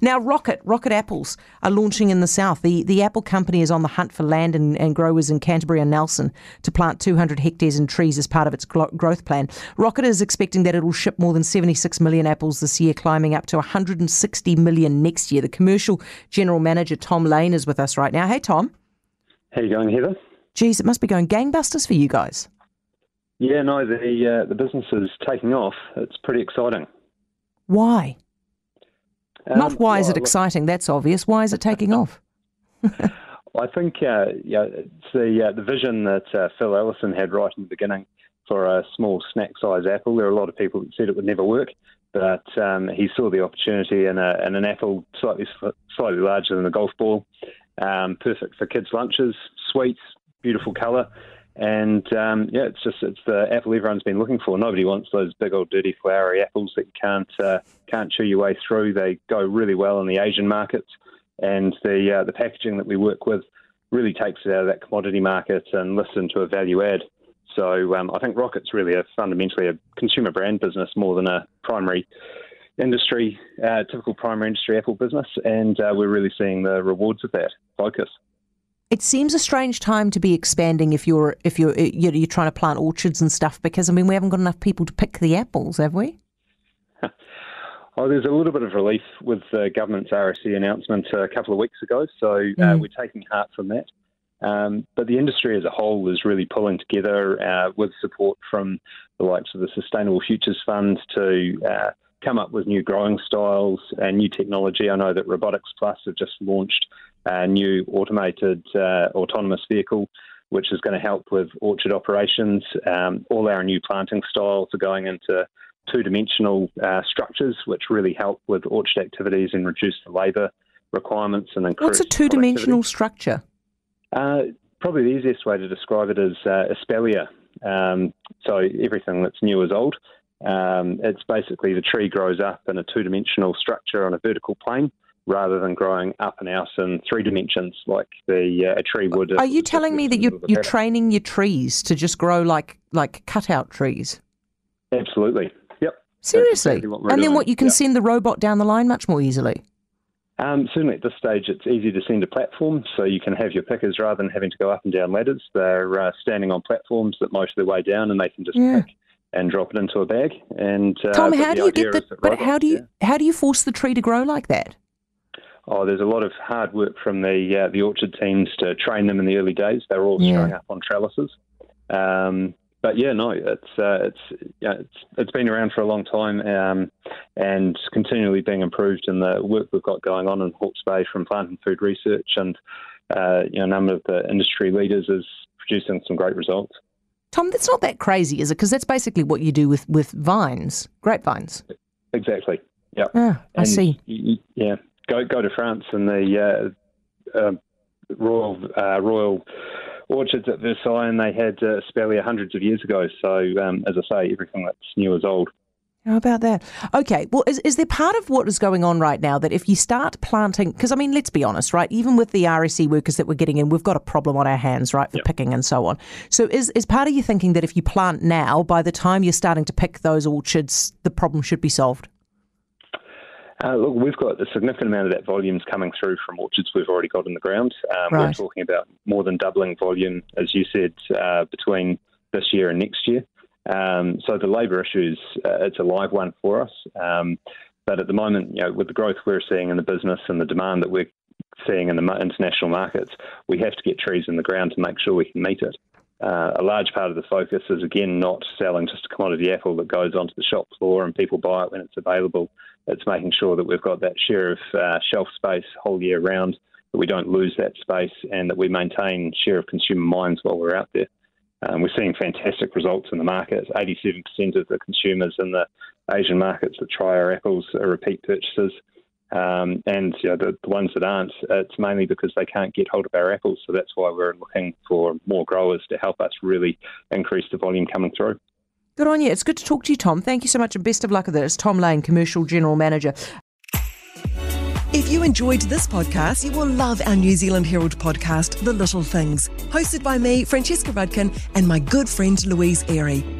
Now, Rockit, Rockit Apples are launching in the south. The, the Apple company is on the hunt for land and, and growers in Canterbury and Nelson to plant 200 hectares in trees as part of its gro- growth plan. Rockit is expecting that it will ship more than 76 million apples this year, climbing up to 160 million next year. The commercial general manager, Tom Lane, is with us right now. Hey, Tom. How you going, Heather? Geez, it must be going gangbusters for you guys. Yeah, no, the uh, the business is taking off. It's pretty exciting. Why? Um, Not why is it exciting, that's obvious. Why is it taking off? I think uh, yeah, it's the uh, the vision that uh, Phil Alison had right in the beginning for a small snack size apple. There are a lot of people that said it would never work, but um, he saw the opportunity in, a, in an apple slightly slightly larger than a golf ball, um, perfect for kids' lunches, sweet, beautiful colour. And um, yeah, it's just it's the apple everyone's been looking for. Nobody wants those big old dirty flowery apples that you can't uh, can't chew your way through. They go really well in the Asian markets, and the uh, the packaging that we work with really takes it out of that commodity market and lifts into a value add. So um, I think Rockit's really a fundamentally a consumer brand business more than a primary industry, uh, typical primary industry apple business, and uh, we're really seeing the rewards of that focus. It seems a strange time to be expanding if you're if you're you're, you're trying to plant orchards and stuff because I mean we haven't got enough people to pick the apples, have we? Oh, there's a little bit of relief with the government's RSE announcement a couple of weeks ago, so uh, Mm. we're taking heart from that. Um, but the industry as a whole is really pulling together uh, with support from the likes of the Sustainable Futures Fund to uh, come up with new growing styles and new technology. I know that Robotics Plus have just launched a new automated uh, autonomous vehicle, which is going to help with orchard operations. Um, all our new planting styles are going into two-dimensional uh, structures, which really help with orchard activities and reduce the labour requirements and increase. What's a two-dimensional structure? Uh, probably the easiest way to describe it is uh, espalier. Um, so everything that's new is old. Um, it's basically the tree grows up in a two-dimensional structure on a vertical plane, rather than growing up and out in three dimensions like the uh, a tree would. Are you telling me that you're, middle of a you're training your trees to just grow like like cutout trees? Absolutely. Yep. Seriously? exactly and then what you can yeah. send the robot down the line much more easily. Um, certainly at this stage, it's easy to send a platform, so you can have your pickers rather than having to go up and down ladders. They're uh, standing on platforms that most of their way down, and they can just Yeah. pick and drop it into a bag. And uh, Tom, how do you get the but robots- how do you yeah. how do you force the tree to grow like that? Oh, there's a lot of hard work from the uh, the orchard teams to train them in the early days. They're all Yeah. strung up on trellises. Um, but yeah, no, it's uh, it's yeah, it's it's been around for a long time um, and continually being improved. in the work we've got going on in Hawke's Bay from Plant and Food Research and uh, you know a number of the industry leaders is producing some great results. Tom, that's not that crazy, is it? Because that's basically what you do with with vines, grapevines. Exactly. Yeah. Ah, I And see. y- Yeah, go go to France and the uh, uh, royal uh, royal orchards at Versailles, and they had uh, espalier hundreds of years ago. So, um, as I say, everything that's new is old. How about that? Okay, well, is, is there part of what is going on right now that if you start planting, because I mean, let's be honest, right? Even with the RSE workers that we're getting in, we've got a problem on our hands, right, for Yep. picking and so on. So, is, is part of you thinking that if you plant now, by the time you're starting to pick those orchards, the problem should be solved? Uh, look, we've got a significant amount of that volume's coming through from orchards we've already got in the ground. Um, We're talking about more than doubling volume, as you said, uh, between this year and next year. Um, so the labour issues, uh, it's a live one for us. Um, but at the moment, you know, with the growth we're seeing in the business and the demand that we're seeing in the international markets, we have to get trees in the ground to make sure we can meet it. Uh, a large part of the focus is again not selling just a commodity apple that goes onto the shop floor and people buy it when it's available. It's making sure that we've got that share of uh, shelf space whole year round, that we don't lose that space, and that we maintain share of consumer minds while we're out there. Um, we're seeing fantastic results in the market. 87% of the consumers in the Asian markets that try our apples are repeat purchasers. Um, and you know, the, the ones that aren't, it's mainly because they can't get hold of our apples. So that's why we're looking for more growers to help us really increase the volume coming through. Good on you. It's good to talk to you, Tom. Thank you so much and best of luck with it. It's Tom Lane, Commercial General Manager. If you enjoyed this podcast, you will love our New Zealand Herald podcast, The Little Things, hosted by me, Francesca Rudkin, and my good friend Louise Ayrey.